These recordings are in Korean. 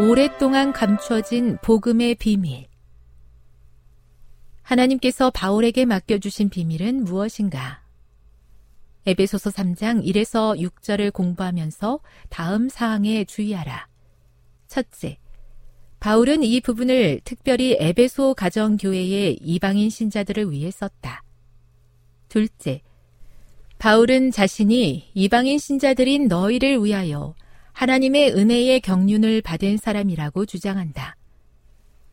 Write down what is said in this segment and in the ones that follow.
오랫동안 감추어진 복음의 비밀 하나님께서 바울에게 맡겨주신 비밀은 무엇인가? 에베소서 3장 1에서 6절을 공부하면서 다음 사항에 주의하라. 첫째, 바울은 이 부분을 특별히 에베소 가정교회의 이방인 신자들을 위해 썼다. 둘째, 바울은 자신이 이방인 신자들인 너희를 위하여 하나님의 은혜의 경륜을 받은 사람이라고 주장한다.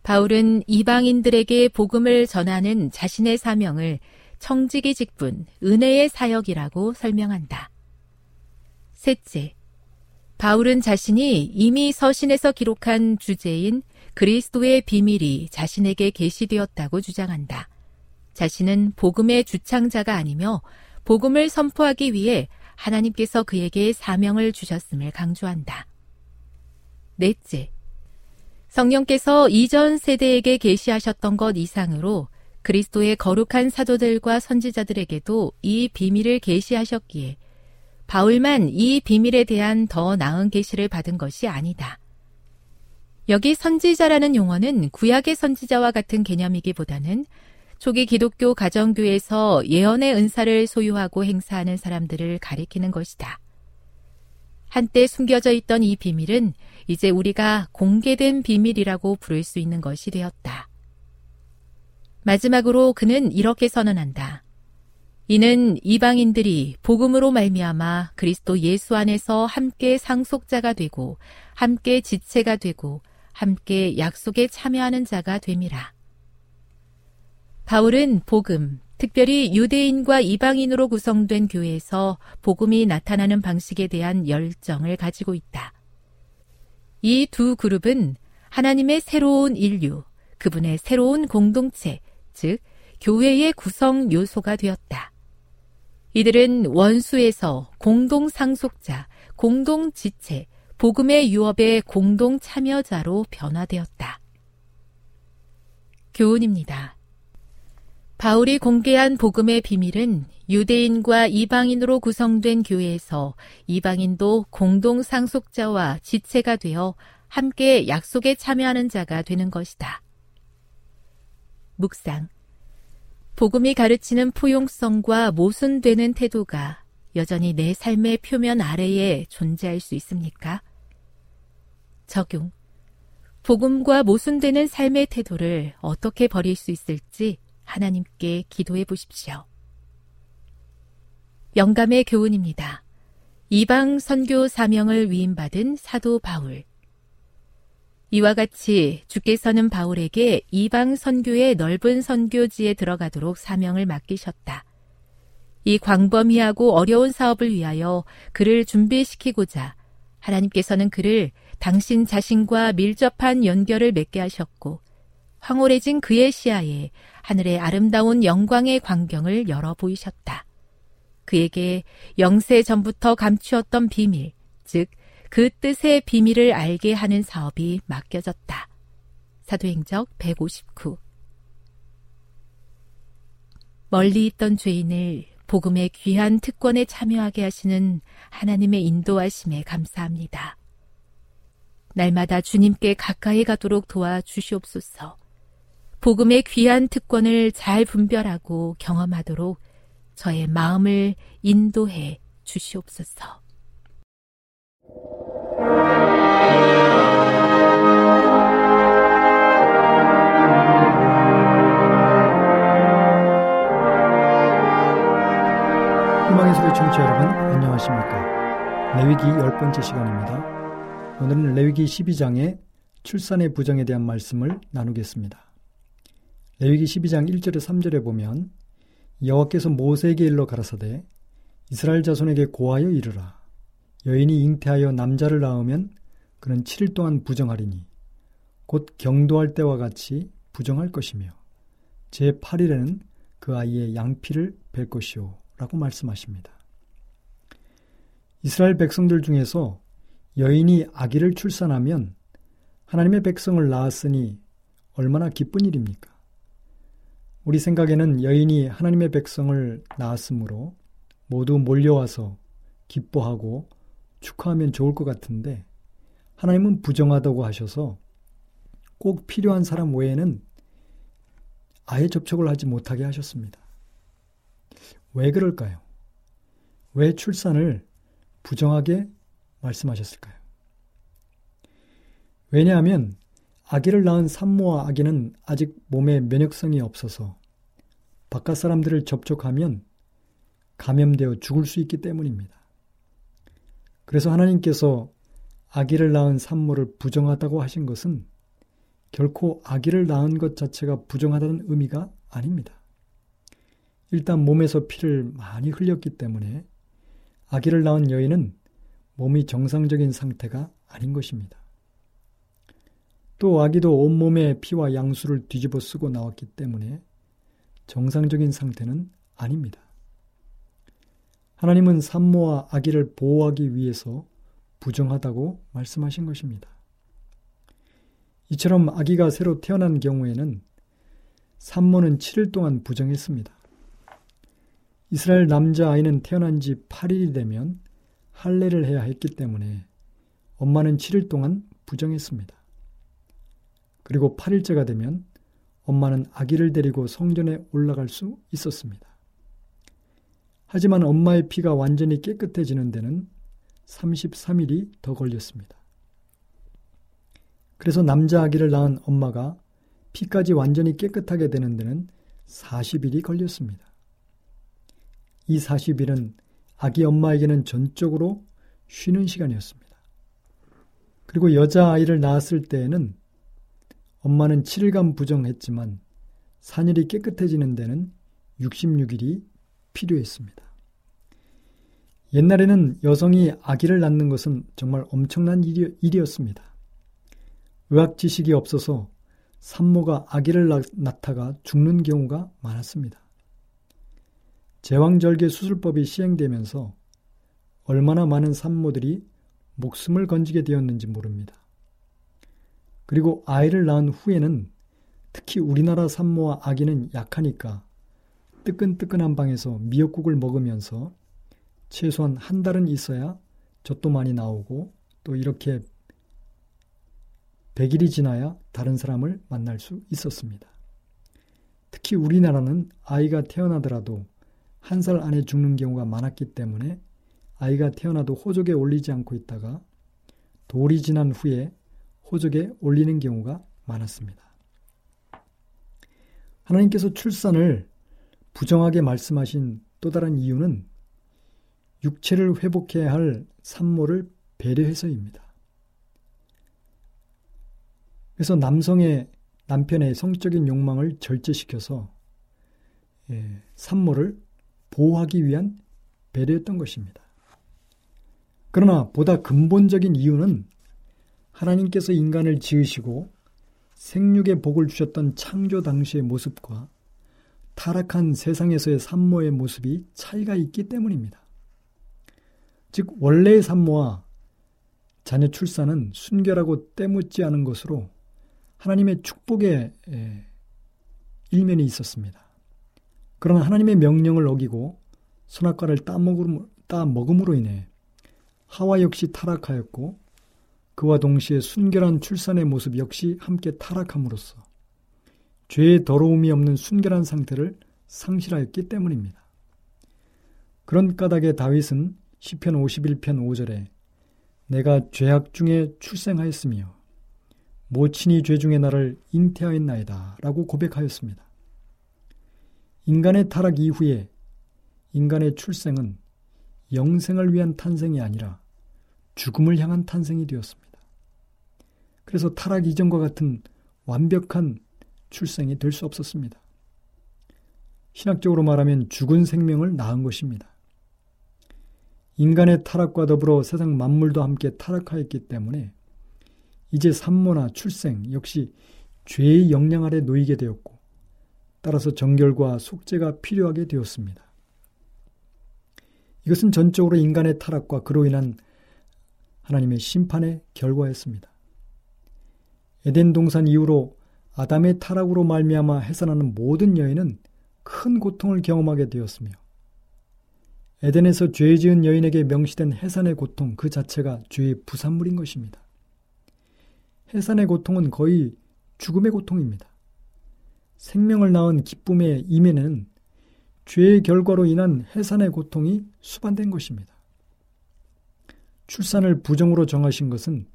바울은 이방인들에게 복음을 전하는 자신의 사명을 청지기 직분, 은혜의 사역이라고 설명한다. 셋째, 바울은 자신이 이미 서신에서 기록한 주제인 그리스도의 비밀이 자신에게 계시되었다고 주장한다. 자신은 복음의 주창자가 아니며 복음을 선포하기 위해 하나님께서 그에게 사명을 주셨음을 강조한다. 넷째, 성령께서 이전 세대에게 계시하셨던 것 이상으로 그리스도의 거룩한 사도들과 선지자들에게도 이 비밀을 계시하셨기에 바울만 이 비밀에 대한 더 나은 계시를 받은 것이 아니다. 여기 선지자라는 용어는 구약의 선지자와 같은 개념이기보다는 초기 기독교 가정교에서 예언의 은사를 소유하고 행사하는 사람들을 가리키는 것이다. 한때 숨겨져 있던 이 비밀은 이제 우리가 공개된 비밀이라고 부를 수 있는 것이 되었다. 마지막으로 그는 이렇게 선언한다. 이는 이방인들이 복음으로 말미암아 그리스도 예수 안에서 함께 상속자가 되고 함께 지체가 되고 함께 약속에 참여하는 자가 됨이라. 바울은 복음, 특별히 유대인과 이방인으로 구성된 교회에서 복음이 나타나는 방식에 대한 열정을 가지고 있다. 이 두 그룹은 하나님의 새로운 인류, 그분의 새로운 공동체, 즉, 교회의 구성 요소가 되었다. 이들은 원수에서 공동 상속자, 공동 지체, 복음의 유업의 공동 참여자로 변화되었다. 교훈입니다. 바울이 공개한 복음의 비밀은 유대인과 이방인으로 구성된 교회에서 이방인도 공동 상속자와 지체가 되어 함께 약속에 참여하는 자가 되는 것이다. 묵상. 복음이 가르치는 포용성과 모순되는 태도가 여전히 내 삶의 표면 아래에 존재할 수 있습니까? 적용. 복음과 모순되는 삶의 태도를 어떻게 버릴 수 있을지 하나님께 기도해 보십시오. 영감의 교훈입니다. 이방 선교 사명을 위임받은 사도 바울. 이와 같이 주께서는 바울에게 이방 선교의 넓은 선교지에 들어가도록 사명을 맡기셨다. 이 광범위하고 어려운 사업을 위하여 그를 준비시키고자 하나님께서는 그를 당신 자신과 밀접한 연결을 맺게 하셨고 황홀해진 그의 시야에 하늘의 아름다운 영광의 광경을 열어 보이셨다. 그에게 영세 전부터 감추었던 비밀, 즉, 그 뜻의 비밀을 알게 하는 사업이 맡겨졌다. 사도행적 159 멀리 있던 죄인을 복음의 귀한 특권에 참여하게 하시는 하나님의 인도하심에 감사합니다. 날마다 주님께 가까이 가도록 도와 주시옵소서. 복음의 귀한 특권을 잘 분별하고 경험하도록 저의 마음을 인도해 주시옵소서. 희망의 소리 청취자 여러분 안녕하십니까? 레위기 열 번째 시간입니다. 오늘은 레위기 12장의 출산의 부정에 대한 말씀을 나누겠습니다 레위기 12장 1절에 3절에 보면 여호와께서 모세에게 일러 가라사대 이스라엘 자손에게 고하여 이르라 여인이 잉태하여 남자를 낳으면 그는 7일 동안 부정하리니 곧 경도할 때와 같이 부정할 것이며 제 8일에는 그 아이의 양피를 벨 것이요 라고 말씀하십니다. 이스라엘 백성들 중에서 여인이 아기를 출산하면 하나님의 백성을 낳았으니 얼마나 기쁜 일입니까? 우리 생각에는 여인이 하나님의 백성을 낳았으므로 모두 몰려와서 기뻐하고 축하하면 좋을 것 같은데 하나님은 부정하다고 하셔서 꼭 필요한 사람 외에는 아예 접촉을 하지 못하게 하셨습니다. 왜 그럴까요? 왜 출산을 부정하게 말씀하셨을까요? 왜냐하면 아기를 낳은 산모와 아기는 아직 몸에 면역성이 없어서 바깥 사람들을 접촉하면 감염되어 죽을 수 있기 때문입니다. 그래서 하나님께서 아기를 낳은 산모를 부정하다고 하신 것은 결코 아기를 낳은 것 자체가 부정하다는 의미가 아닙니다. 일단 몸에서 피를 많이 흘렸기 때문에 아기를 낳은 여인은 몸이 정상적인 상태가 아닌 것입니다. 또 아기도 온몸에 피와 양수를 뒤집어 쓰고 나왔기 때문에 정상적인 상태는 아닙니다. 하나님은 산모와 아기를 보호하기 위해서 부정하다고 말씀하신 것입니다. 이처럼 아기가 새로 태어난 경우에는 산모는 7일 동안 부정했습니다. 이스라엘 남자 아이는 태어난 지 8일이 되면 할례를 해야 했기 때문에 엄마는 7일 동안 부정했습니다. 그리고 8일째가 되면 엄마는 아기를 데리고 성전에 올라갈 수 있었습니다. 하지만 엄마의 피가 완전히 깨끗해지는 데는 33일이 더 걸렸습니다. 그래서 남자 아기를 낳은 엄마가 피까지 완전히 깨끗하게 되는 데는 40일이 걸렸습니다. 이 40일은 아기 엄마에게는 전적으로 쉬는 시간이었습니다. 그리고 여자 아이를 낳았을 때에는 엄마는 7일간 부정했지만 산일이 깨끗해지는 데는 66일이 필요했습니다. 옛날에는 여성이 아기를 낳는 것은 정말 엄청난 일이었습니다. 의학 지식이 없어서 산모가 아기를 낳다가 죽는 경우가 많았습니다. 제왕절개 수술법이 시행되면서 얼마나 많은 산모들이 목숨을 건지게 되었는지 모릅니다. 그리고 아이를 낳은 후에는 특히 우리나라 산모와 아기는 약하니까 뜨끈뜨끈한 방에서 미역국을 먹으면서 최소한 한 달은 있어야 젖도 많이 나오고 또 이렇게 100일이 지나야 다른 사람을 만날 수 있었습니다. 특히 우리나라는 아이가 태어나더라도 한 살 안에 죽는 경우가 많았기 때문에 아이가 태어나도 호적에 올리지 않고 있다가 돌이 지난 후에 호적에 올리는 경우가 많았습니다. 하나님께서 출산을 부정하게 말씀하신 또 다른 이유는 육체를 회복해야 할 산모를 배려해서입니다. 그래서 남성의 남편의 성적인 욕망을 절제시켜서 예, 산모를 보호하기 위한 배려였던 것입니다. 그러나 보다 근본적인 이유는 하나님께서 인간을 지으시고 생육의 복을 주셨던 창조 당시의 모습과 타락한 세상에서의 산모의 모습이 차이가 있기 때문입니다. 즉, 원래의 산모와 자녀 출산은 순결하고 때묻지 않은 것으로 하나님의 축복의 일면이 있었습니다. 그러나 하나님의 명령을 어기고 선악과를 따먹음으로 인해 하와 역시 타락하였고 그와 동시에 순결한 출산의 모습 역시 함께 타락함으로써 죄의 더러움이 없는 순결한 상태를 상실하였기 때문입니다. 그런 까닭에 다윗은 시편 51편 5절에 내가 죄악 중에 출생하였으며 모친이 죄 중에 나를 잉태하였나이다 라고 고백하였습니다. 인간의 타락 이후에 인간의 출생은 영생을 위한 탄생이 아니라 죽음을 향한 탄생이 되었습니다. 그래서 타락 이전과 같은 완벽한 출생이 될 수 없었습니다. 신학적으로 말하면 죽은 생명을 낳은 것입니다. 인간의 타락과 더불어 세상 만물도 함께 타락하였기 때문에 이제 산모나 출생 역시 죄의 영향 아래 놓이게 되었고 따라서 정결과 속죄가 필요하게 되었습니다. 이것은 전적으로 인간의 타락과 그로 인한 하나님의 심판의 결과였습니다. 에덴 동산 이후로 아담의 타락으로 말미암아 해산하는 모든 여인은 큰 고통을 경험하게 되었으며 에덴에서 죄 지은 여인에게 명시된 해산의 고통 그 자체가 죄의 부산물인 것입니다. 해산의 고통은 거의 죽음의 고통입니다. 생명을 낳은 기쁨의 이면에는 죄의 결과로 인한 해산의 고통이 수반된 것입니다. 출산을 부정으로 정하신 것은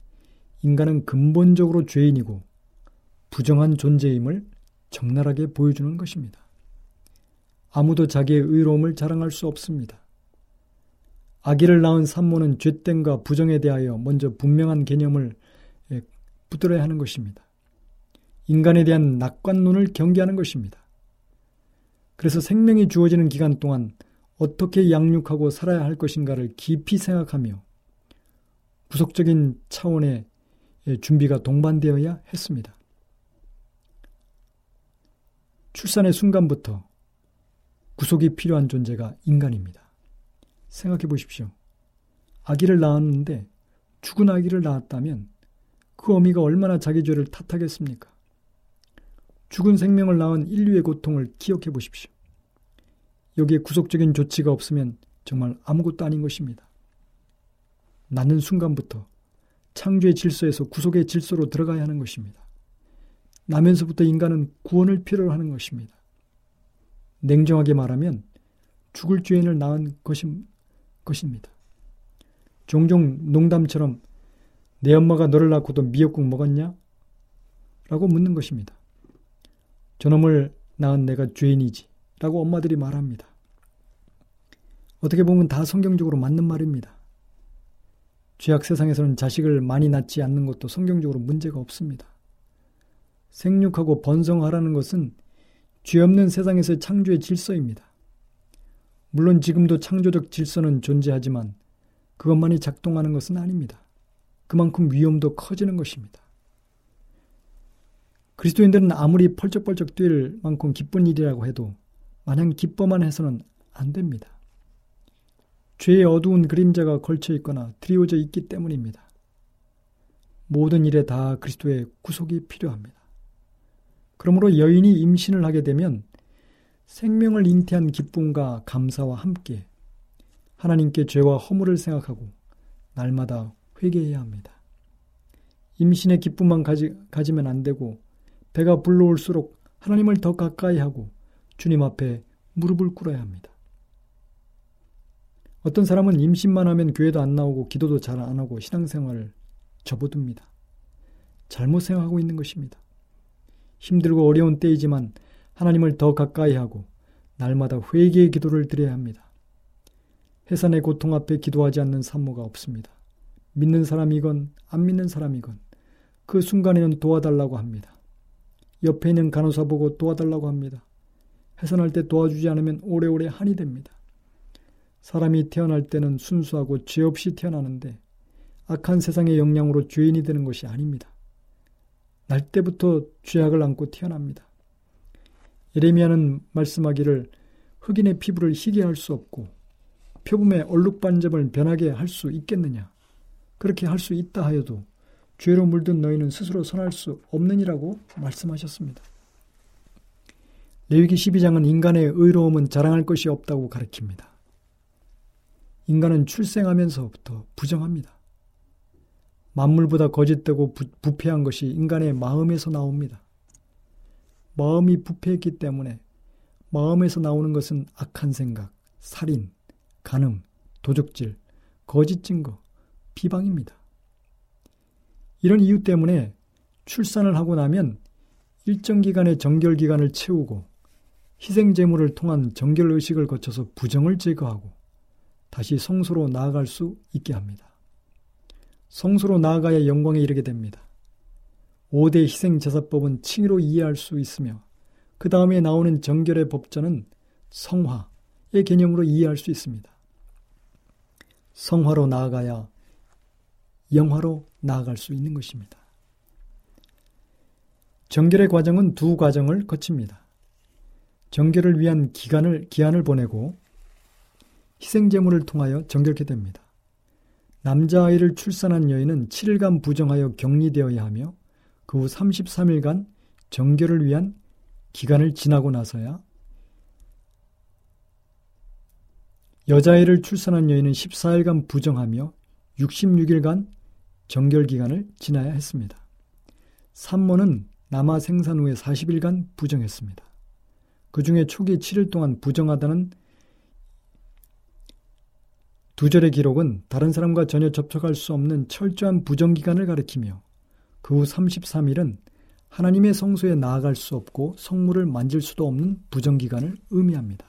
인간은 근본적으로 죄인이고 부정한 존재임을 적나라하게 보여주는 것입니다. 아무도 자기의 의로움을 자랑할 수 없습니다. 아기를 낳은 산모는 죄됨과 부정에 대하여 먼저 분명한 개념을 붙들어야 하는 것입니다. 인간에 대한 낙관론을 경계하는 것입니다. 그래서 생명이 주어지는 기간 동안 어떻게 양육하고 살아야 할 것인가를 깊이 생각하며 구속적인 차원의 준비가 동반되어야 했습니다. 출산의 순간부터 구속이 필요한 존재가 인간입니다. 생각해 보십시오. 아기를 낳았는데 죽은 아기를 낳았다면 그 어미가 얼마나 자기 죄를 탓하겠습니까? 죽은 생명을 낳은 인류의 고통을 기억해 보십시오. 여기에 구속적인 조치가 없으면 정말 아무것도 아닌 것입니다. 낳는 순간부터 창조의 질서에서 구속의 질서로 들어가야 하는 것입니다. 나면서부터 인간은 구원을 필요로 하는 것입니다. 냉정하게 말하면 죽을 죄인을 낳은 것임, 것입니다. 종종 농담처럼 내 엄마가 너를 낳고도 미역국 먹었냐? 라고 묻는 것입니다. 저놈을 낳은 내가 죄인이지. 라고 엄마들이 말합니다. 어떻게 보면 다 성경적으로 맞는 말입니다. 죄악 세상에서는 자식을 많이 낳지 않는 것도 성경적으로 문제가 없습니다. 생육하고 번성하라는 것은 죄 없는 세상에서의 창조의 질서입니다. 물론 지금도 창조적 질서는 존재하지만 그것만이 작동하는 것은 아닙니다. 그만큼 위험도 커지는 것입니다. 그리스도인들은 아무리 펄쩍펄쩍 뛸 만큼 기쁜 일이라고 해도 마냥 기뻐만 해서는 안 됩니다. 죄의 어두운 그림자가 걸쳐 있거나 드리워져 있기 때문입니다. 모든 일에 다 그리스도의 구속이 필요합니다. 그러므로 여인이 임신을 하게 되면 생명을 잉태한 기쁨과 감사와 함께 하나님께 죄와 허물을 생각하고 날마다 회개해야 합니다. 임신의 기쁨만 가지, 가지면 안 되고 배가 불러올수록 하나님을 더 가까이 하고 주님 앞에 무릎을 꿇어야 합니다. 어떤 사람은 임신만 하면 교회도 안 나오고 기도도 잘 안 하고 신앙생활을 접어둡니다. 잘못 생각하고 있는 것입니다. 힘들고 어려운 때이지만 하나님을 더 가까이 하고 날마다 회개의 기도를 드려야 합니다. 해산의 고통 앞에 기도하지 않는 산모가 없습니다. 믿는 사람이건 안 믿는 사람이건 그 순간에는 도와달라고 합니다. 옆에 있는 간호사 보고 도와달라고 합니다. 해산할 때 도와주지 않으면 오래오래 한이 됩니다. 사람이 태어날 때는 순수하고 죄 없이 태어나는데 악한 세상의 영향으로 죄인이 되는 것이 아닙니다. 날 때부터 죄악을 안고 태어납니다. 예레미야는 말씀하기를 흑인의 피부를 희게 할 수 없고 표범의 얼룩 반점을 변하게 할 수 있겠느냐? 그렇게 할 수 있다 하여도 죄로 물든 너희는 스스로 선할 수 없느니라고 말씀하셨습니다. 레위기 12장은 인간의 의로움은 자랑할 것이 없다고 가르칩니다. 인간은 출생하면서부터 부정합니다. 만물보다 거짓되고 부, 부패한 것이 인간의 마음에서 나옵니다. 마음이 부패했기 때문에 마음에서 나오는 것은 악한 생각, 살인, 간음, 도적질, 거짓 증거, 비방입니다. 이런 이유 때문에 출산을 하고 나면 일정 기간의 정결 기간을 채우고 희생 제물을 통한 정결 의식을 거쳐서 부정을 제거하고 다시 성소로 나아갈 수 있게 합니다. 성소로 나아가야 영광에 이르게 됩니다. 5대 희생제사법은 칭의로 이해할 수 있으며 그 다음에 나오는 정결의 법전은 성화의 개념으로 이해할 수 있습니다. 성화로 나아가야 영화로 나아갈 수 있는 것입니다. 정결의 과정은 두 과정을 거칩니다. 정결을 위한 기간을, 기한을 보내고 희생제물을 통하여 정결케 됩니다. 남자아이를 출산한 여인은 7일간 부정하여 격리되어야 하며 그 후 33일간 정결을 위한 기간을 지나고 나서야 여자아이를 출산한 여인은 14일간 부정하며 66일간 정결 기간을 지나야 했습니다. 산모는 남아 생산 후에 40일간 부정했습니다. 그 중에 초기 7일 동안 부정하다는 두 절의 기록은 다른 사람과 전혀 접촉할 수 없는 철저한 부정기간을 가리키며 그 후 33일은 하나님의 성소에 나아갈 수 없고 성물을 만질 수도 없는 부정기간을 의미합니다.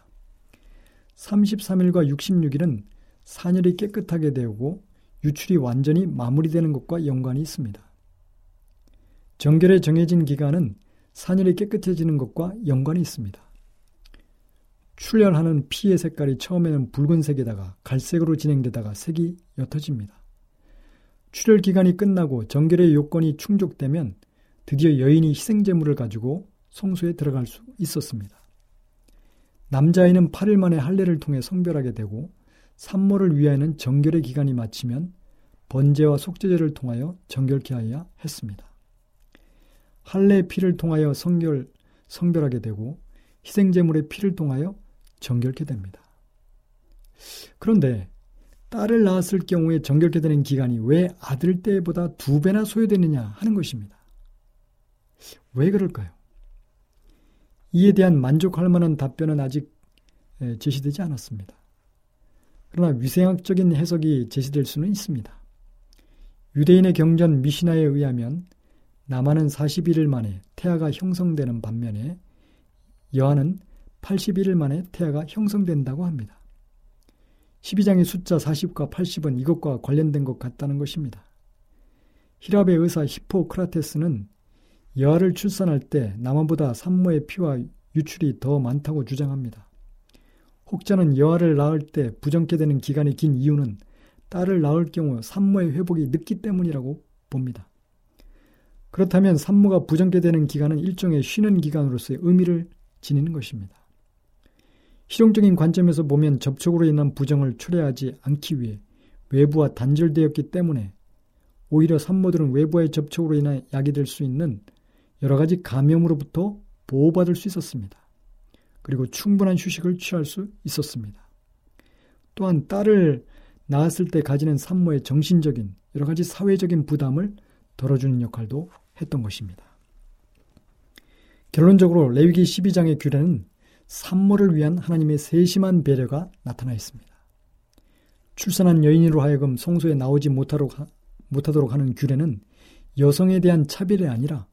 33일과 66일은 산열이 깨끗하게 되고 유출이 완전히 마무리되는 것과 연관이 있습니다. 정결에 정해진 기간은 산열이 깨끗해지는 것과 연관이 있습니다. 출혈하는 피의 색깔이 처음에는 붉은색에다가 갈색으로 진행되다가 색이 옅어집니다. 출혈 기간이 끝나고 정결의 요건이 충족되면 드디어 여인이 희생제물을 가지고 성소에 들어갈 수 있었습니다. 남자아이는 8일 만에 할례를 통해 성별하게 되고 산모를 위하여는 정결의 기간이 마치면 번제와 속죄제를 통하여 정결케 하여야 했습니다. 할례의 피를 통하여 성결, 성별하게 되고 희생제물의 피를 통하여 정결케 됩니다. 그런데 딸을 낳았을 경우에 정결케 되는 기간이 왜 아들 때보다 두 배나 소요되느냐 하는 것입니다. 왜 그럴까요? 이에 대한 만족할 만한 답변은 아직 제시되지 않았습니다. 그러나 위생학적인 해석이 제시될 수는 있습니다. 유대인의 경전 미시나에 의하면 남한은 41일 만에 태아가 형성되는 반면에 여한은 81일 만에 태아가 형성된다고 합니다. 12장의 숫자 40과 80은 이것과 관련된 것 같다는 것입니다. 히랍의 의사 히포크라테스는 여아를 출산할 때 남한보다 산모의 피와 유출이 더 많다고 주장합니다. 혹자는 여아를 낳을 때 부정케 되는 기간이 긴 이유는 딸을 낳을 경우 산모의 회복이 늦기 때문이라고 봅니다. 그렇다면 산모가 부정케 되는 기간은 일종의 쉬는 기간으로서의 의미를 지니는 것입니다. 실용적인 관점에서 보면 접촉으로 인한 부정을 초래하지 않기 위해 외부와 단절되었기 때문에 오히려 산모들은 외부의 접촉으로 인한 약이 될 수 있는 여러 가지 감염으로부터 보호받을 수 있었습니다. 그리고 충분한 휴식을 취할 수 있었습니다. 또한 딸을 낳았을 때 가지는 산모의 정신적인 여러 가지 사회적인 부담을 덜어주는 역할도 했던 것입니다. 결론적으로 레위기 12장의 규례는 산모를 위한 하나님의 세심한 배려가 나타나 있습니다. 출산한 여인으로 하여금 성소에 나오지 못하도록 하는 규례는 여성에 대한 차별이 아니라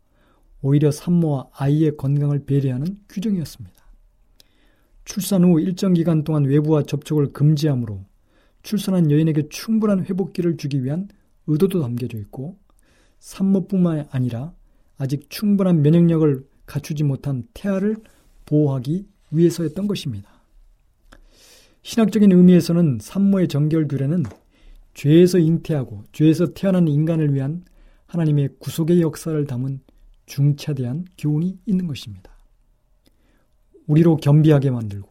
오히려 산모와 아이의 건강을 배려하는 규정이었습니다. 출산 후 일정 기간 동안 외부와 접촉을 금지하므로 출산한 여인에게 충분한 회복기를 주기 위한 의도도 담겨져 있고 산모뿐만 아니라 아직 충분한 면역력을 갖추지 못한 태아를 보호하기 위해서였던 것입니다. 신학적인 의미에서는 산모의 정결 규례는 죄에서 잉태하고 죄에서 태어난 인간을 위한 하나님의 구속의 역사를 담은 중차대한 교훈이 있는 것입니다. 우리로 겸비하게 만들고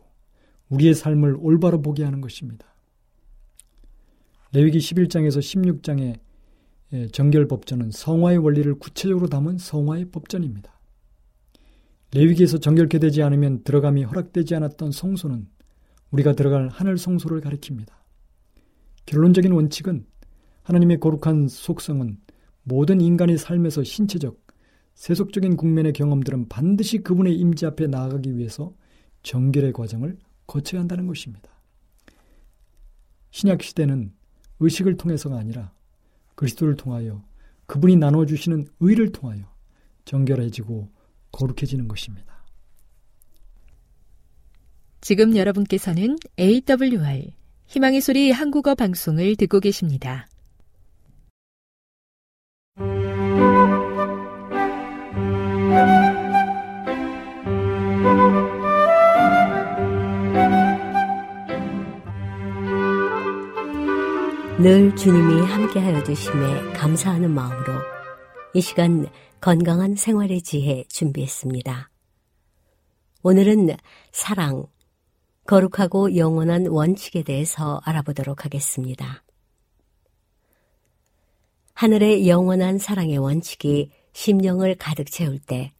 우리의 삶을 올바로 보게 하는 것입니다. 레위기 11장에서 16장의 정결 법전은 성화의 원리를 구체적으로 담은 성화의 법전입니다. 레위기에서 정결케 되지 않으면 들어감이 허락되지 않았던 성소는 우리가 들어갈 하늘 성소를 가리킵니다. 결론적인 원칙은 하나님의 거룩한 속성은 모든 인간의 삶에서 신체적, 세속적인 국면의 경험들은 반드시 그분의 임재 앞에 나아가기 위해서 정결의 과정을 거쳐야 한다는 것입니다. 신약 시대는 의식을 통해서가 아니라 그리스도를 통하여 그분이 나눠 주시는 의를 통하여 정결해지고 거룩해지는 것입니다. 지금 여러분께서는 AWR 희망의 소리 한국어 방송을 듣고 계십니다. 늘 주님이 함께하여 주심에 감사하는 마음으로 이 시간 건강한 생활의 지혜 준비했습니다. 오늘은 사랑, 거룩하고 영원한 원칙에 대해서 알아보도록 하겠습니다. 하늘의 영원한 사랑의 원칙이 심령을 가득 채울 때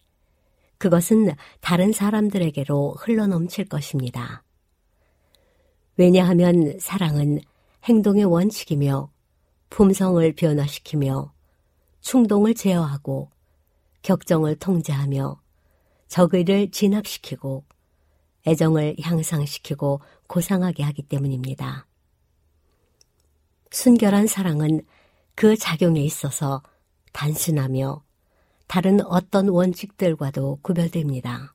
그것은 다른 사람들에게로 흘러넘칠 것입니다. 왜냐하면 사랑은 행동의 원칙이며 품성을 변화시키며 충동을 제어하고 격정을 통제하며 적의를 진압시키고 애정을 향상시키고 고상하게 하기 때문입니다. 순결한 사랑은 그 작용에 있어서 단순하며 다른 어떤 원칙들과도 구별됩니다.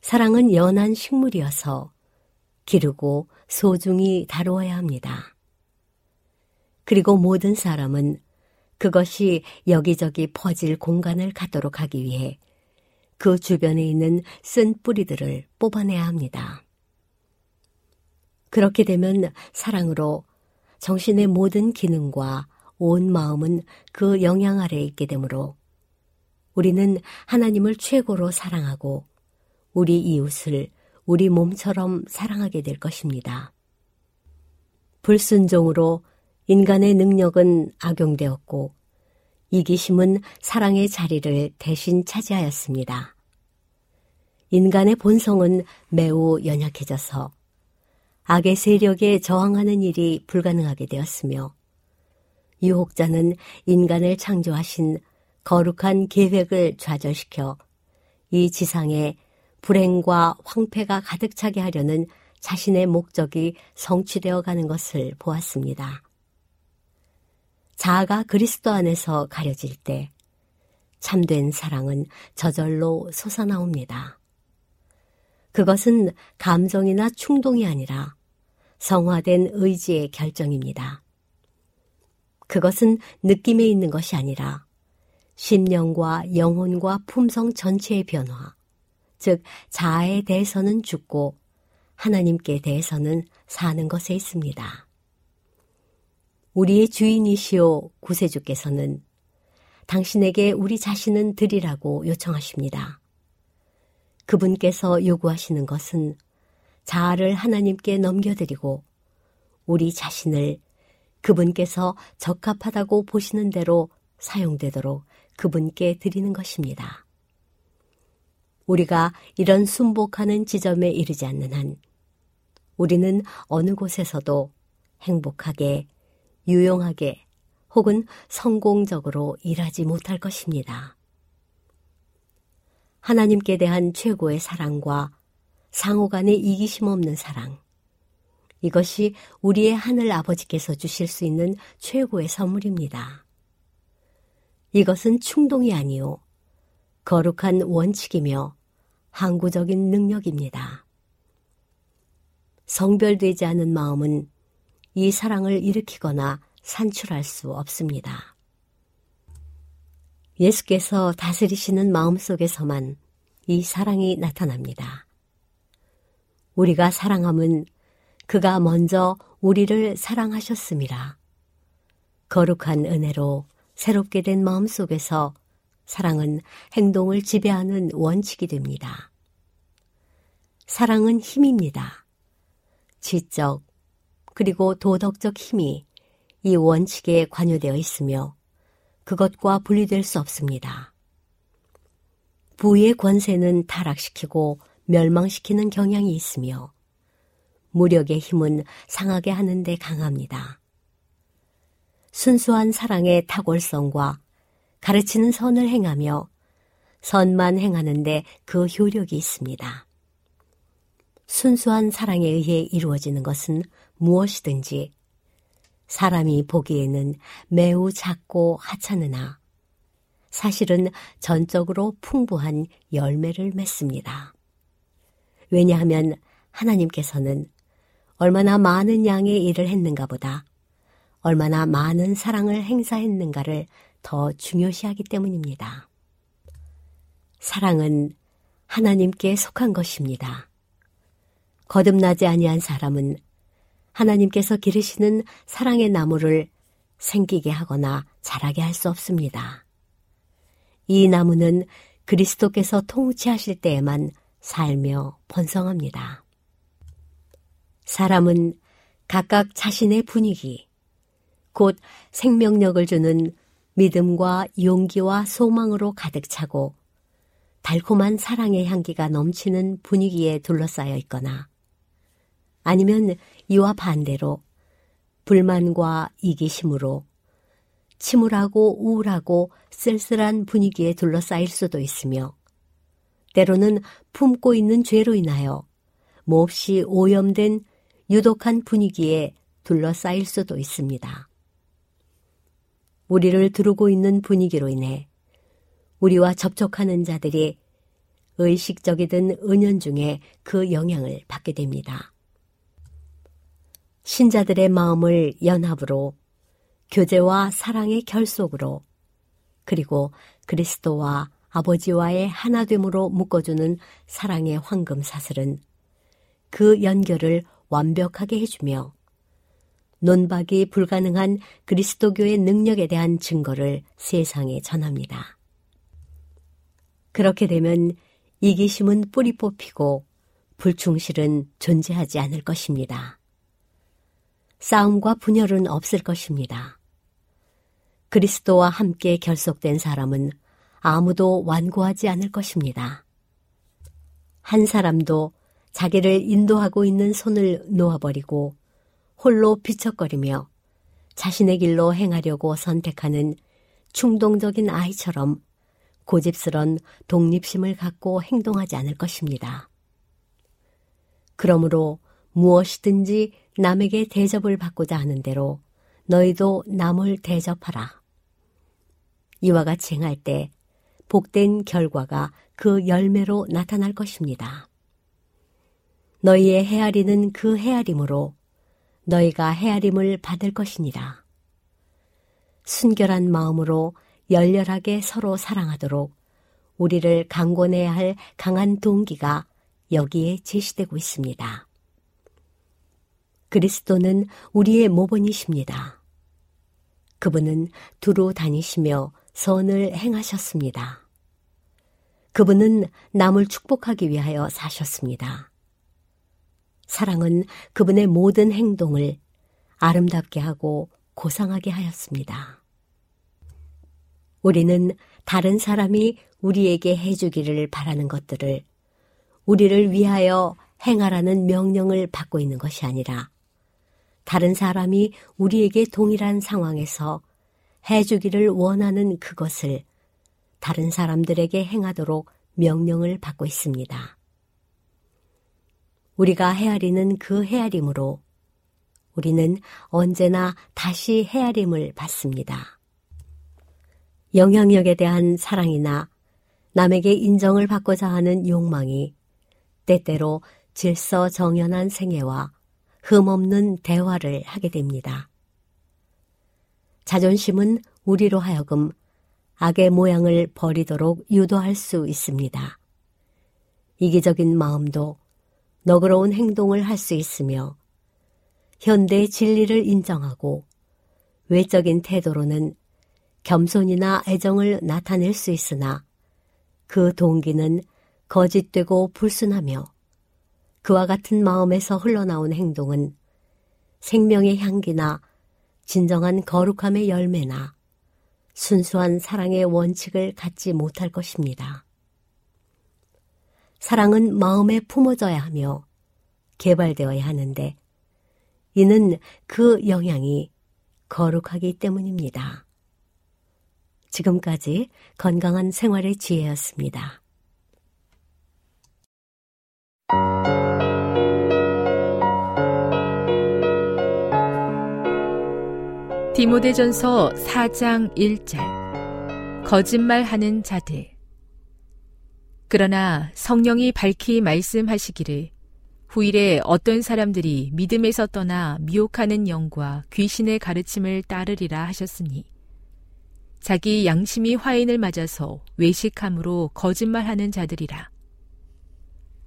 사랑은 연한 식물이어서 기르고 소중히 다루어야 합니다. 그리고 모든 사람은 그것이 여기저기 퍼질 공간을 갖도록 하기 위해 그 주변에 있는 쓴 뿌리들을 뽑아내야 합니다. 그렇게 되면 사랑으로 정신의 모든 기능과 온 마음은 그 영향 아래에 있게 되므로 우리는 하나님을 최고로 사랑하고 우리 이웃을 우리 몸처럼 사랑하게 될 것입니다. 불순종으로 인간의 능력은 악용되었고 이기심은 사랑의 자리를 대신 차지하였습니다. 인간의 본성은 매우 연약해져서 악의 세력에 저항하는 일이 불가능하게 되었으며 유혹자는 인간을 창조하신 거룩한 계획을 좌절시켜 이 지상에 불행과 황폐가 가득 차게 하려는 자신의 목적이 성취되어 가는 것을 보았습니다. 자아가 그리스도 안에서 가려질 때 참된 사랑은 저절로 솟아나옵니다. 그것은 감정이나 충동이 아니라 성화된 의지의 결정입니다. 그것은 느낌에 있는 것이 아니라 심령과 영혼과 품성 전체의 변화, 즉 자아에 대해서는 죽고 하나님께 대해서는 사는 것에 있습니다. 우리의 주인이시오 구세주께서는 당신에게 우리 자신은 드리라고 요청하십니다. 그분께서 요구하시는 것은 자아를 하나님께 넘겨드리고 우리 자신을 그분께서 적합하다고 보시는 대로 사용되도록 그분께 드리는 것입니다. 우리가 이런 순복하는 지점에 이르지 않는 한 우리는 어느 곳에서도 행복하게 유용하게 혹은 성공적으로 일하지 못할 것입니다. 하나님께 대한 최고의 사랑과 상호 간의 이기심 없는 사랑. 이것이 우리의 하늘 아버지께서 주실 수 있는 최고의 선물입니다. 이것은 충동이 아니요. 거룩한 원칙이며 항구적인 능력입니다. 성별되지 않은 마음은 이 사랑을 일으키거나 산출할 수 없습니다. 예수께서 다스리시는 마음 속에서만 이 사랑이 나타납니다. 우리가 사랑함은 그가 먼저 우리를 사랑하셨습니다. 거룩한 은혜로 새롭게 된 마음 속에서 사랑은 행동을 지배하는 원칙이 됩니다. 사랑은 힘입니다. 지적, 그리고 도덕적 힘이 이 원칙에 관여되어 있으며 그것과 분리될 수 없습니다. 부의 권세는 타락시키고 멸망시키는 경향이 있으며 무력의 힘은 상하게 하는데 강합니다. 순수한 사랑의 탁월성과 가르치는 선을 행하며 선만 행하는데 그 효력이 있습니다. 순수한 사랑에 의해 이루어지는 것은 무엇이든지 사람이 보기에는 매우 작고 하찮으나 사실은 전적으로 풍부한 열매를 맺습니다. 왜냐하면 하나님께서는 얼마나 많은 양의 일을 했는가 보다 얼마나 많은 사랑을 행사했는가를 더 중요시하기 때문입니다. 사랑은 하나님께 속한 것입니다. 거듭나지 아니한 사람은 하나님께서 기르시는 사랑의 나무를 생기게 하거나 자라게 할 수 없습니다. 이 나무는 그리스도께서 통치하실 때에만 살며 번성합니다. 사람은 각각 자신의 분위기, 곧 생명력을 주는 믿음과 용기와 소망으로 가득 차고 달콤한 사랑의 향기가 넘치는 분위기에 둘러싸여 있거나 아니면 이와 반대로 불만과 이기심으로 침울하고 우울하고 쓸쓸한 분위기에 둘러싸일 수도 있으며 때로는 품고 있는 죄로 인하여 몹시 오염된 유독한 분위기에 둘러싸일 수도 있습니다. 우리를 두르고 있는 분위기로 인해 우리와 접촉하는 자들이 의식적이든 은연중에 그 영향을 받게 됩니다. 신자들의 마음을 연합으로 교제와 사랑의 결속으로 그리고 그리스도와 아버지와의 하나됨으로 묶어주는 사랑의 황금 사슬은 그 연결을 완벽하게 해주며 논박이 불가능한 그리스도교의 능력에 대한 증거를 세상에 전합니다. 그렇게 되면 이기심은 뿌리 뽑히고 불충실은 존재하지 않을 것입니다. 싸움과 분열은 없을 것입니다. 그리스도와 함께 결속된 사람은 아무도 완고하지 않을 것입니다. 한 사람도 자기를 인도하고 있는 손을 놓아버리고 홀로 비척거리며 자신의 길로 행하려고 선택하는 충동적인 아이처럼 고집스런 독립심을 갖고 행동하지 않을 것입니다. 그러므로 무엇이든지 남에게 대접을 받고자 하는 대로 너희도 남을 대접하라. 이와 같이 행할 때 복된 결과가 그 열매로 나타날 것입니다. 너희의 헤아리는 그 헤아림으로 너희가 헤아림을 받을 것이니라. 순결한 마음으로 열렬하게 서로 사랑하도록 우리를 강권해야 할 강한 동기가 여기에 제시되고 있습니다. 그리스도는 우리의 모본이십니다. 그분은 두루 다니시며 선을 행하셨습니다. 그분은 남을 축복하기 위하여 사셨습니다. 사랑은 그분의 모든 행동을 아름답게 하고 고상하게 하였습니다. 우리는 다른 사람이 우리에게 해주기를 바라는 것들을 우리를 위하여 행하라는 명령을 받고 있는 것이 아니라 다른 사람이 우리에게 동일한 상황에서 해주기를 원하는 그것을 다른 사람들에게 행하도록 명령을 받고 있습니다. 우리가 헤아리는 그 헤아림으로 우리는 언제나 다시 헤아림을 받습니다. 영향력에 대한 사랑이나 남에게 인정을 받고자 하는 욕망이 때때로 질서 정연한 생애와 흠없는 대화를 하게 됩니다. 자존심은 우리로 하여금 악의 모양을 버리도록 유도할 수 있습니다. 이기적인 마음도 너그러운 행동을 할 수 있으며 현대의 진리를 인정하고 외적인 태도로는 겸손이나 애정을 나타낼 수 있으나 그 동기는 거짓되고 불순하며 그와 같은 마음에서 흘러나온 행동은 생명의 향기나 진정한 거룩함의 열매나 순수한 사랑의 원칙을 갖지 못할 것입니다. 사랑은 마음에 품어져야 하며 개발되어야 하는데 이는 그 영향이 거룩하기 때문입니다. 지금까지 건강한 생활의 지혜였습니다. 디모데전서 4장 1절 거짓말하는 자들 그러나 성령이 밝히 말씀하시기를 후일에 어떤 사람들이 믿음에서 떠나 미혹하는 영과 귀신의 가르침을 따르리라 하셨으니 자기 양심이 화인을 맞아서 외식함으로 거짓말하는 자들이라.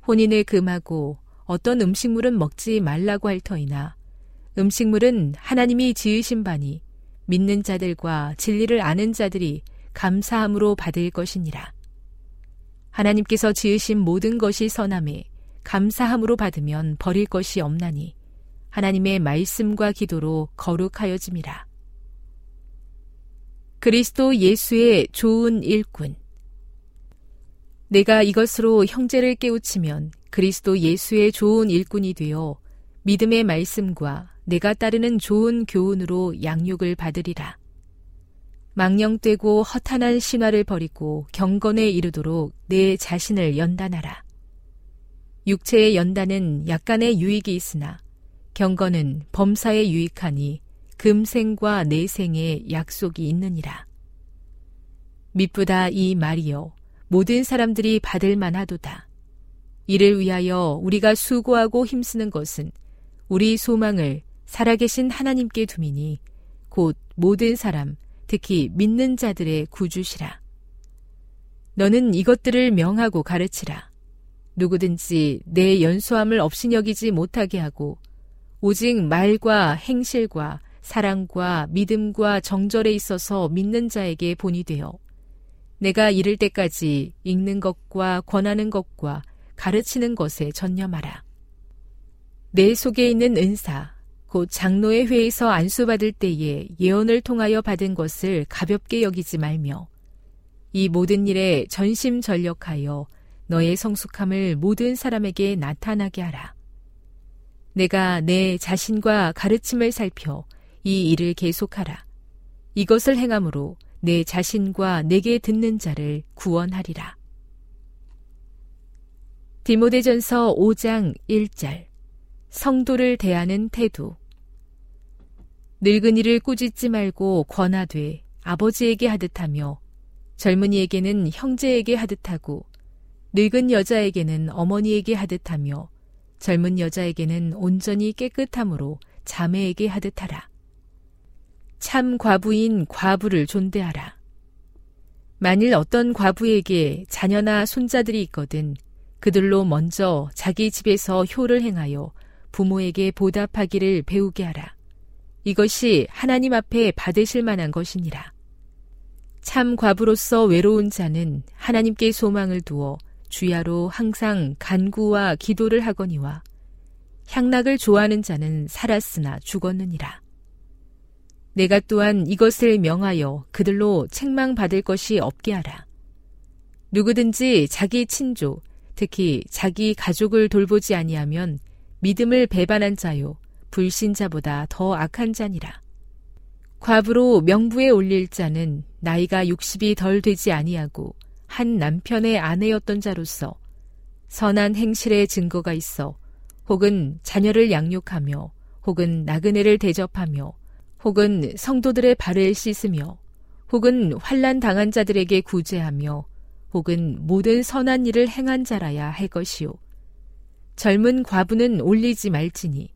혼인을 금하고 어떤 음식물은 먹지 말라고 할 터이나 음식물은 하나님이 지으신 바니 믿는 자들과 진리를 아는 자들이 감사함으로 받을 것이니라. 하나님께서 지으신 모든 것이 선함에 감사함으로 받으면 버릴 것이 없나니 하나님의 말씀과 기도로 거룩하여짐이라. 그리스도 예수의 좋은 일꾼. 내가 이것으로 형제를 깨우치면 그리스도 예수의 좋은 일꾼이 되어 믿음의 말씀과 내가 따르는 좋은 교훈으로 양육을 받으리라. 망령되고 허탄한 신화를 버리고 경건에 이르도록 내 자신을 연단하라. 육체의 연단은 약간의 유익이 있으나 경건은 범사에 유익하니 금생과 내생에 약속이 있느니라. 미쁘다 이 말이여 모든 사람들이 받을 만하도다. 이를 위하여 우리가 수고하고 힘쓰는 것은 우리 소망을 살아계신 하나님께 두미니 곧 모든 사람 특히 믿는 자들의 구주시라. 너는 이것들을 명하고 가르치라. 누구든지 내 연소함을 없이 여기지 못하게 하고 오직 말과 행실과 사랑과 믿음과 정절에 있어서 믿는 자에게 본이 되어 내가 이를 때까지 읽는 것과 권하는 것과 가르치는 것에 전념하라. 내 속에 있는 은사, 곧 장로의 회에서 안수받을 때에 예언을 통하여 받은 것을 가볍게 여기지 말며 이 모든 일에 전심전력하여 너의 성숙함을 모든 사람에게 나타나게 하라. 내가 내 자신과 가르침을 살펴 이 일을 계속하라. 이것을 행함으로 내 자신과 내게 듣는 자를 구원하리라. 디모데전서 5장 1절 성도를 대하는 태도 늙은이를 꾸짖지 말고 권하되 아버지에게 하듯 하며 젊은이에게는 형제에게 하듯 하고 늙은 여자에게는 어머니에게 하듯 하며 젊은 여자에게는 온전히 깨끗함으로 자매에게 하듯 하라. 참 과부인 과부를 존대하라. 만일 어떤 과부에게 자녀나 손자들이 있거든 그들로 먼저 자기 집에서 효를 행하여 부모에게 보답하기를 배우게 하라. 이것이 하나님 앞에 받으실 만한 것이니라. 참 과부로서 외로운 자는 하나님께 소망을 두어 주야로 항상 간구와 기도를 하거니와 향락을 좋아하는 자는 살았으나 죽었느니라. 내가 또한 이것을 명하여 그들로 책망받을 것이 없게 하라. 누구든지 자기 친조, 특히 자기 가족을 돌보지 아니하면 믿음을 배반한 자요, 불신자보다 더 악한 자니라. 과부로 명부에 올릴 자는 나이가 60이 덜 되지 아니하고 한 남편의 아내였던 자로서 선한 행실의 증거가 있어 혹은 자녀를 양육하며 혹은 나그네를 대접하며 혹은 성도들의 발을 씻으며 혹은 환란 당한 자들에게 구제하며 혹은 모든 선한 일을 행한 자라야 할 것이요 젊은 과부는 올리지 말지니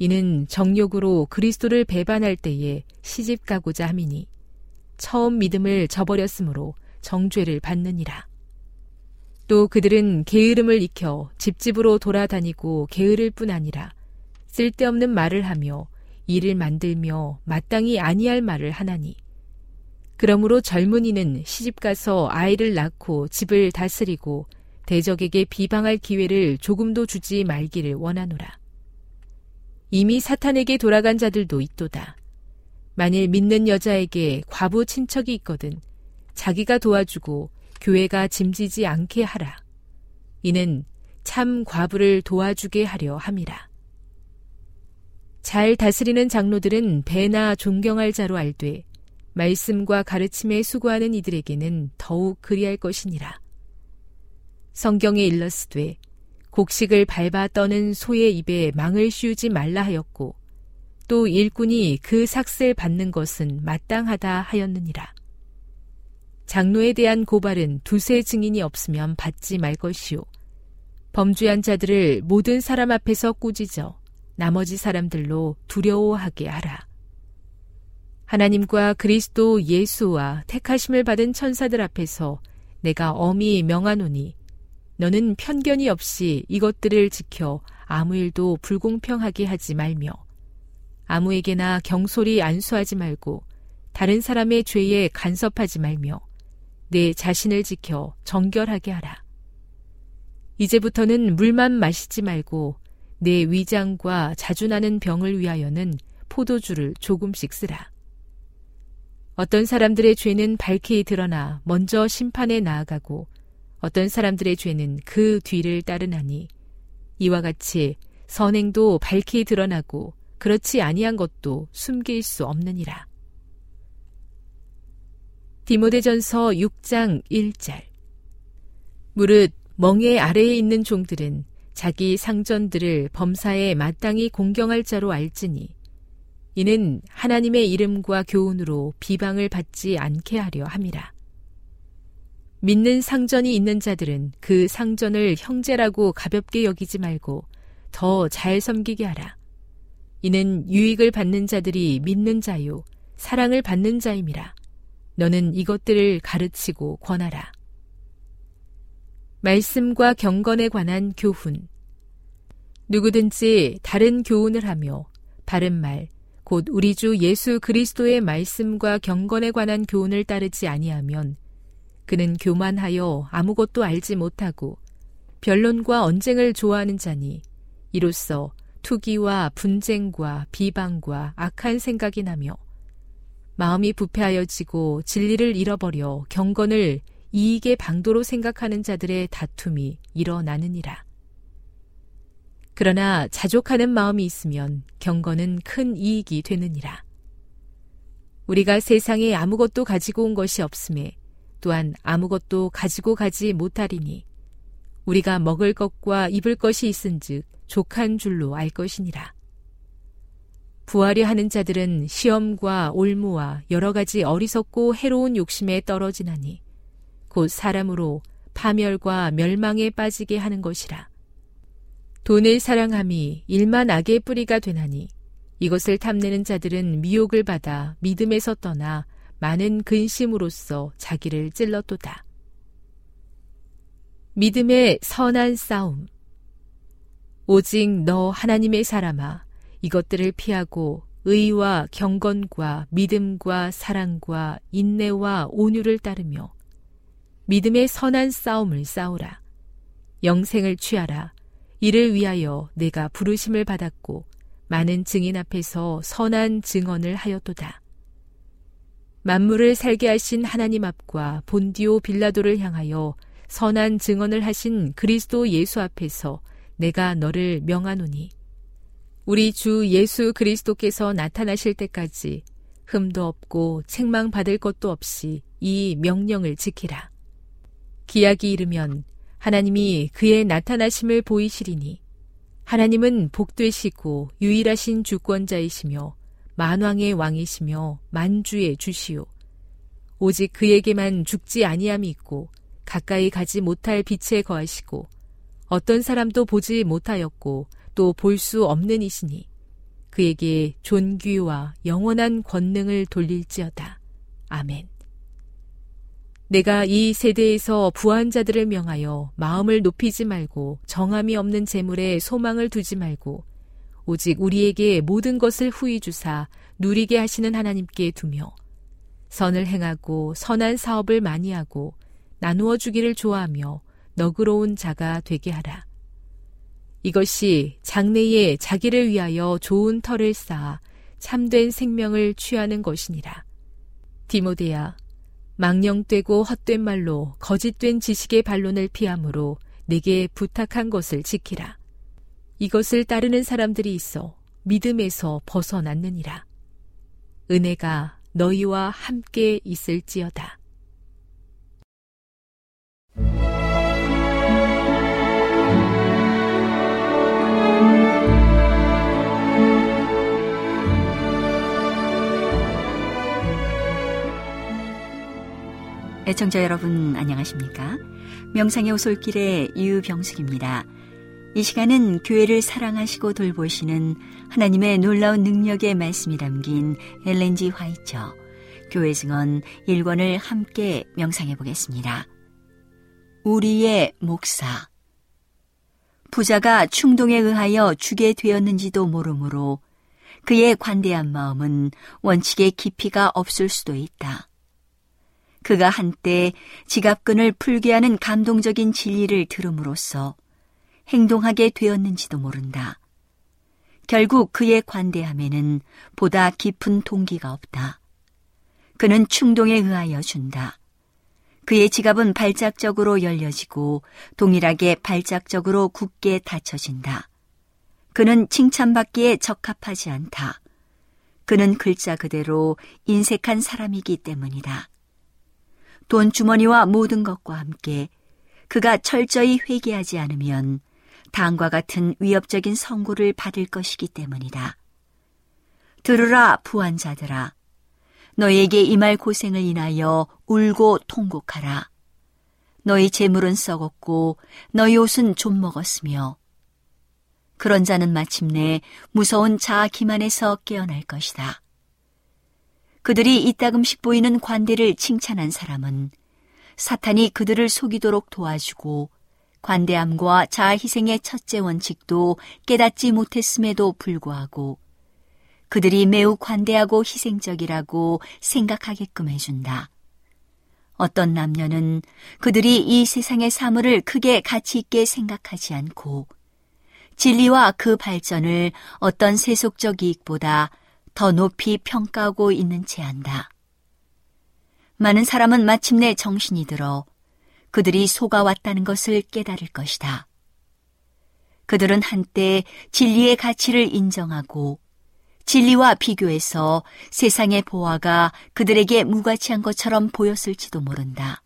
이는 정욕으로 그리스도를 배반할 때에 시집 가고자 함이니 처음 믿음을 저버렸으므로 정죄를 받느니라. 또 그들은 게으름을 익혀 집집으로 돌아다니고 게으를 뿐 아니라 쓸데없는 말을 하며 일을 만들며 마땅히 아니할 말을 하나니 그러므로 젊은이는 시집가서 아이를 낳고 집을 다스리고 대적에게 비방할 기회를 조금도 주지 말기를 원하노라. 이미 사탄에게 돌아간 자들도 있도다. 만일 믿는 여자에게 과부 친척이 있거든 자기가 도와주고 교회가 짐지지 않게 하라. 이는 참 과부를 도와주게 하려 함이라. 잘 다스리는 장로들은 배나 존경할 자로 알되 말씀과 가르침에 수고하는 이들에게는 더욱 그리할 것이니라. 성경에 일렀으되 곡식을 밟아 떠는 소의 입에 망을 씌우지 말라 하였고 또 일꾼이 그 삭슬 받는 것은 마땅하다 하였느니라. 장로에 대한 고발은 두세 증인이 없으면 받지 말 것이요. 범죄한 자들을 모든 사람 앞에서 꾸짖어 나머지 사람들로 두려워하게 하라. 하나님과 그리스도 예수와 택하심을 받은 천사들 앞에서 내가 엄히 명하노니 너는 편견이 없이 이것들을 지켜 아무 일도 불공평하게 하지 말며 아무에게나 경솔히 안수하지 말고 다른 사람의 죄에 간섭하지 말며 내 자신을 지켜 정결하게 하라. 이제부터는 물만 마시지 말고 내 위장과 자주 나는 병을 위하여는 포도주를 조금씩 쓰라. 어떤 사람들의 죄는 밝히 드러나 먼저 심판에 나아가고 어떤 사람들의 죄는 그 뒤를 따르나니 이와 같이 선행도 밝히 드러나고 그렇지 아니한 것도 숨길 수 없느니라. 디모데전서 6장 1절 무릇 멍에 아래에 있는 종들은 자기 상전들을 범사에 마땅히 공경할 자로 알지니 이는 하나님의 이름과 교훈으로 비방을 받지 않게 하려 함이라. 믿는 상전이 있는 자들은 그 상전을 형제라고 가볍게 여기지 말고 더 잘 섬기게 하라. 이는 유익을 받는 자들이 믿는 자요, 사랑을 받는 자임이라. 너는 이것들을 가르치고 권하라. 말씀과 경건에 관한 교훈. 누구든지 다른 교훈을 하며 바른 말, 곧 우리 주 예수 그리스도의 말씀과 경건에 관한 교훈을 따르지 아니하면 그는 교만하여 아무것도 알지 못하고 변론과 언쟁을 좋아하는 자니 이로써 투기와 분쟁과 비방과 악한 생각이 나며 마음이 부패하여지고 진리를 잃어버려 경건을 이익의 방도로 생각하는 자들의 다툼이 일어나느니라. 그러나 자족하는 마음이 있으면 경건은 큰 이익이 되느니라. 우리가 세상에 아무것도 가지고 온 것이 없음에 또한 아무것도 가지고 가지 못하리니 우리가 먹을 것과 입을 것이 있은즉 족한 줄로 알 것이니라. 부하려 하는 자들은 시험과 올무와 여러 가지 어리석고 해로운 욕심에 떨어지나니 곧 사람으로 파멸과 멸망에 빠지게 하는 것이라. 돈을 사랑함이 일만 악의 뿌리가 되나니 이것을 탐내는 자들은 미혹을 받아 믿음에서 떠나 많은 근심으로써 자기를 찔렀도다. 믿음의 선한 싸움. 오직 너 하나님의 사람아, 이것들을 피하고 의와 경건과 믿음과 사랑과 인내와 온유를 따르며 믿음의 선한 싸움을 싸우라. 영생을 취하라. 이를 위하여 내가 부르심을 받았고 많은 증인 앞에서 선한 증언을 하였도다. 만물을 살게 하신 하나님 앞과 본디오 빌라도를 향하여 선한 증언을 하신 그리스도 예수 앞에서 내가 너를 명하노니 우리 주 예수 그리스도께서 나타나실 때까지 흠도 없고 책망 받을 것도 없이 이 명령을 지키라. 기약이 이르면 하나님이 그의 나타나심을 보이시리니 하나님은 복되시고 유일하신 주권자이시며 만왕의 왕이시며 만주의 주시오. 오직 그에게만 죽지 아니함이 있고 가까이 가지 못할 빛에 거하시고 어떤 사람도 보지 못하였고 또 볼 수 없는 이시니 그에게 존귀와 영원한 권능을 돌릴지어다. 아멘. 내가 이 세대에서 부한 자들을 명하여 마음을 높이지 말고 정함이 없는 재물에 소망을 두지 말고 오직 우리에게 모든 것을 후히 주사 누리게 하시는 하나님께 두며 선을 행하고 선한 사업을 많이 하고 나누어 주기를 좋아하며 너그러운 자가 되게 하라. 이것이 장래에 자기를 위하여 좋은 터를 쌓아 참된 생명을 취하는 것이니라. 디모데야, 망령되고 헛된 말로 거짓된 지식의 반론을 피함으로 내게 부탁한 것을 지키라. 이것을 따르는 사람들이 있어 믿음에서 벗어났느니라. 은혜가 너희와 함께 있을지어다. 애청자 여러분 안녕하십니까? 명상의 오솔길의 유병숙입니다. 이 시간은 교회를 사랑하시고 돌보시는 하나님의 놀라운 능력의 말씀이 담긴 엘렌지 화이처 교회 증언 1권을 함께 명상해 보겠습니다. 우리의 목사 부자가 충동에 의하여 주게 되었는지도 모르므로 그의 관대한 마음은 원칙의 깊이가 없을 수도 있다. 그가 한때 지갑끈을 풀게 하는 감동적인 진리를 들음으로써 행동하게 되었는지도 모른다. 결국 그의 관대함에는 보다 깊은 동기가 없다. 그는 충동에 의하여 준다. 그의 지갑은 발작적으로 열려지고 동일하게 발작적으로 굳게 닫혀진다. 그는 칭찬받기에 적합하지 않다. 그는 글자 그대로 인색한 사람이기 때문이다. 돈 주머니와 모든 것과 함께 그가 철저히 회개하지 않으면 당과 같은 위협적인 선고를 받을 것이기 때문이다. 들으라 부한자들아 너에게 이말 고생을 인하여 울고 통곡하라. 너희 재물은 썩었고 너희 옷은 좀 먹었으며 그런 자는 마침내 무서운 자아 기만에서 깨어날 것이다. 그들이 이따금씩 보이는 관대를 칭찬한 사람은 사탄이 그들을 속이도록 도와주고 관대함과 자아희생의 첫째 원칙도 깨닫지 못했음에도 불구하고 그들이 매우 관대하고 희생적이라고 생각하게끔 해준다. 어떤 남녀는 그들이 이 세상의 사물을 크게 가치 있게 생각하지 않고 진리와 그 발전을 어떤 세속적 이익보다 더 높이 평가하고 있는 채 한다. 많은 사람은 마침내 정신이 들어 그들이 속아왔다는 것을 깨달을 것이다. 그들은 한때 진리의 가치를 인정하고 진리와 비교해서 세상의 보화가 그들에게 무가치한 것처럼 보였을지도 모른다.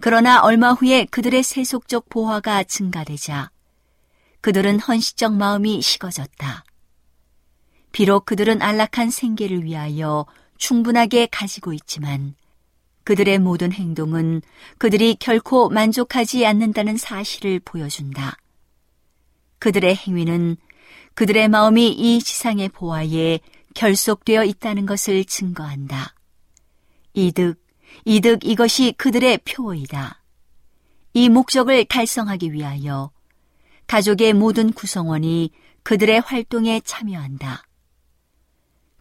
그러나 얼마 후에 그들의 세속적 보화가 증가되자 그들은 헌시적 마음이 식어졌다. 비록 그들은 안락한 생계를 위하여 충분하게 가지고 있지만 그들의 모든 행동은 그들이 결코 만족하지 않는다는 사실을 보여준다. 그들의 행위는 그들의 마음이 이 지상의 보화에 결속되어 있다는 것을 증거한다. 이득, 이득 이것이 그들의 표어이다. 이 목적을 달성하기 위하여 가족의 모든 구성원이 그들의 활동에 참여한다.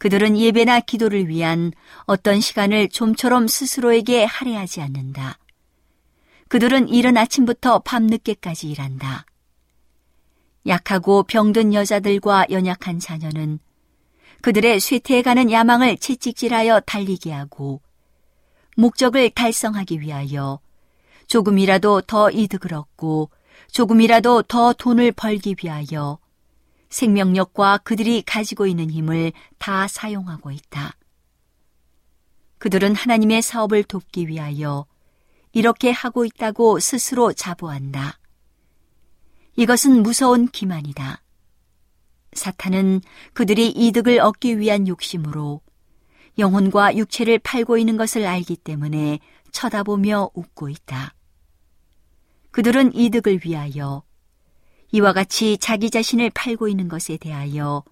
그들은 예배나 기도를 위한 어떤 시간을 좀처럼 스스로에게 할애하지 않는다. 그들은 이른 아침부터 밤늦게까지 일한다. 약하고 병든 여자들과 연약한 자녀는 그들의 쇠퇴해가는 야망을 채찍질하여 달리게 하고 목적을 달성하기 위하여 조금이라도 더 이득을 얻고 조금이라도 더 돈을 벌기 위하여 생명력과 그들이 가지고 있는 힘을 다 사용하고 있다. 그들은 하나님의 사업을 돕기 위하여 이렇게 하고 있다고 스스로 자부한다. 이것은 무서운 기만이다. 사탄은 그들이 이득을 얻기 위한 욕심으로 영혼과 육체를 팔고 있는 것을 알기 때문에 쳐다보며 웃고 있다. 그들은 이득을 위하여 이와 같이 자기 자신을 팔고 있는 것에 대하여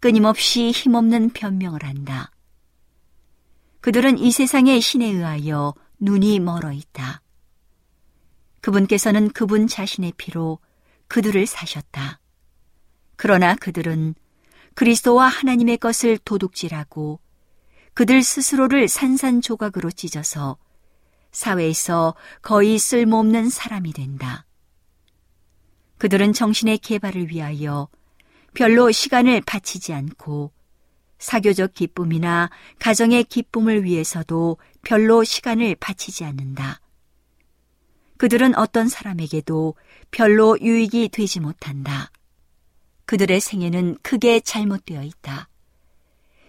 끊임없이 힘없는 변명을 한다. 그들은 이 세상의 신에 의하여 눈이 멀어 있다. 그분께서는 그분 자신의 피로 그들을 사셨다. 그러나 그들은 그리스도와 하나님의 것을 도둑질하고 그들 스스로를 산산조각으로 찢어서 사회에서 거의 쓸모없는 사람이 된다. 그들은 정신의 개발을 위하여 별로 시간을 바치지 않고 사교적 기쁨이나 가정의 기쁨을 위해서도 별로 시간을 바치지 않는다. 그들은 어떤 사람에게도 별로 유익이 되지 못한다. 그들의 생애는 크게 잘못되어 있다.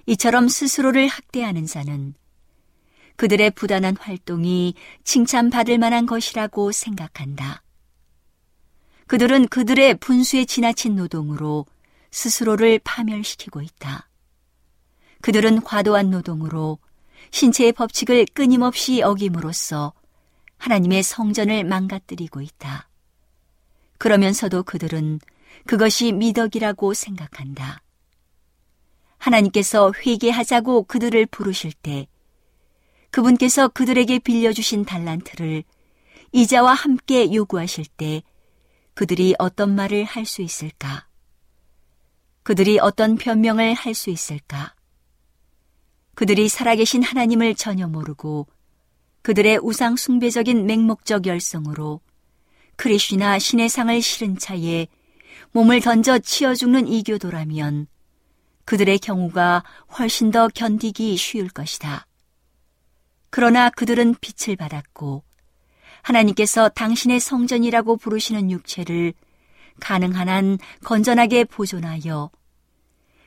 이처럼 스스로를 학대하는 자는 그들의 부단한 활동이 칭찬받을 만한 것이라고 생각한다. 그들은 그들의 분수에 지나친 노동으로 스스로를 파멸시키고 있다. 그들은 과도한 노동으로 신체의 법칙을 끊임없이 어김으로써 하나님의 성전을 망가뜨리고 있다. 그러면서도 그들은 그것이 미덕이라고 생각한다. 하나님께서 회개하자고 그들을 부르실 때 그분께서 그들에게 빌려주신 달란트를 이자와 함께 요구하실 때 그들이 어떤 말을 할 수 있을까? 그들이 어떤 변명을 할 수 있을까? 그들이 살아계신 하나님을 전혀 모르고 그들의 우상 숭배적인 맹목적 열성으로 크리쉬나 신의 상을 실은 차에 몸을 던져 치어 죽는 이교도라면 그들의 경우가 훨씬 더 견디기 쉬울 것이다. 그러나 그들은 빛을 받았고 하나님께서 당신의 성전이라고 부르시는 육체를 가능한 한 건전하게 보존하여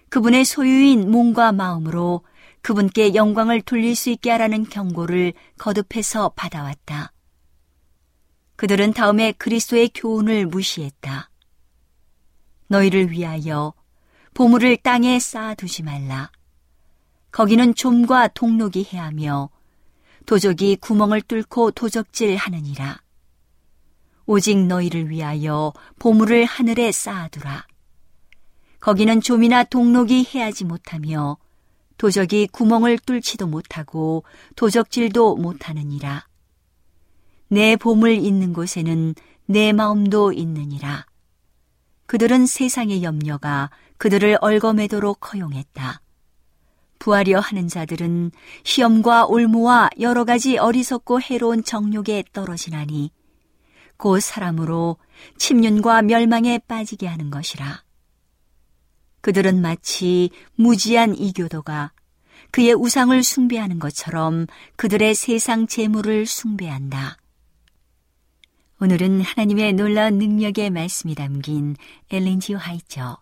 그분의 소유인 몸과 마음으로 그분께 영광을 돌릴 수 있게 하라는 경고를 거듭해서 받아왔다. 그들은 다음에 그리스도의 교훈을 무시했다. 너희를 위하여 보물을 땅에 쌓아두지 말라. 거기는 좀과 동록이 해하며 도적이 구멍을 뚫고 도적질 하느니라. 오직 너희를 위하여 보물을 하늘에 쌓아두라. 거기는 좀이나 동록이 해하지 못하며 도적이 구멍을 뚫지도 못하고 도적질도 못하느니라. 내 보물 있는 곳에는 내 마음도 있느니라. 그들은 세상의 염려가 그들을 얽어매도록 허용했다. 부하려 하는 자들은 시험과 올무와 여러 가지 어리석고 해로운 정욕에 떨어지나니 곧 사람으로 침륜과 멸망에 빠지게 하는 것이라. 그들은 마치 무지한 이교도가 그의 우상을 숭배하는 것처럼 그들의 세상 재물을 숭배한다. 오늘은 하나님의 놀라운 능력의 말씀이 담긴 엘렌지 화이처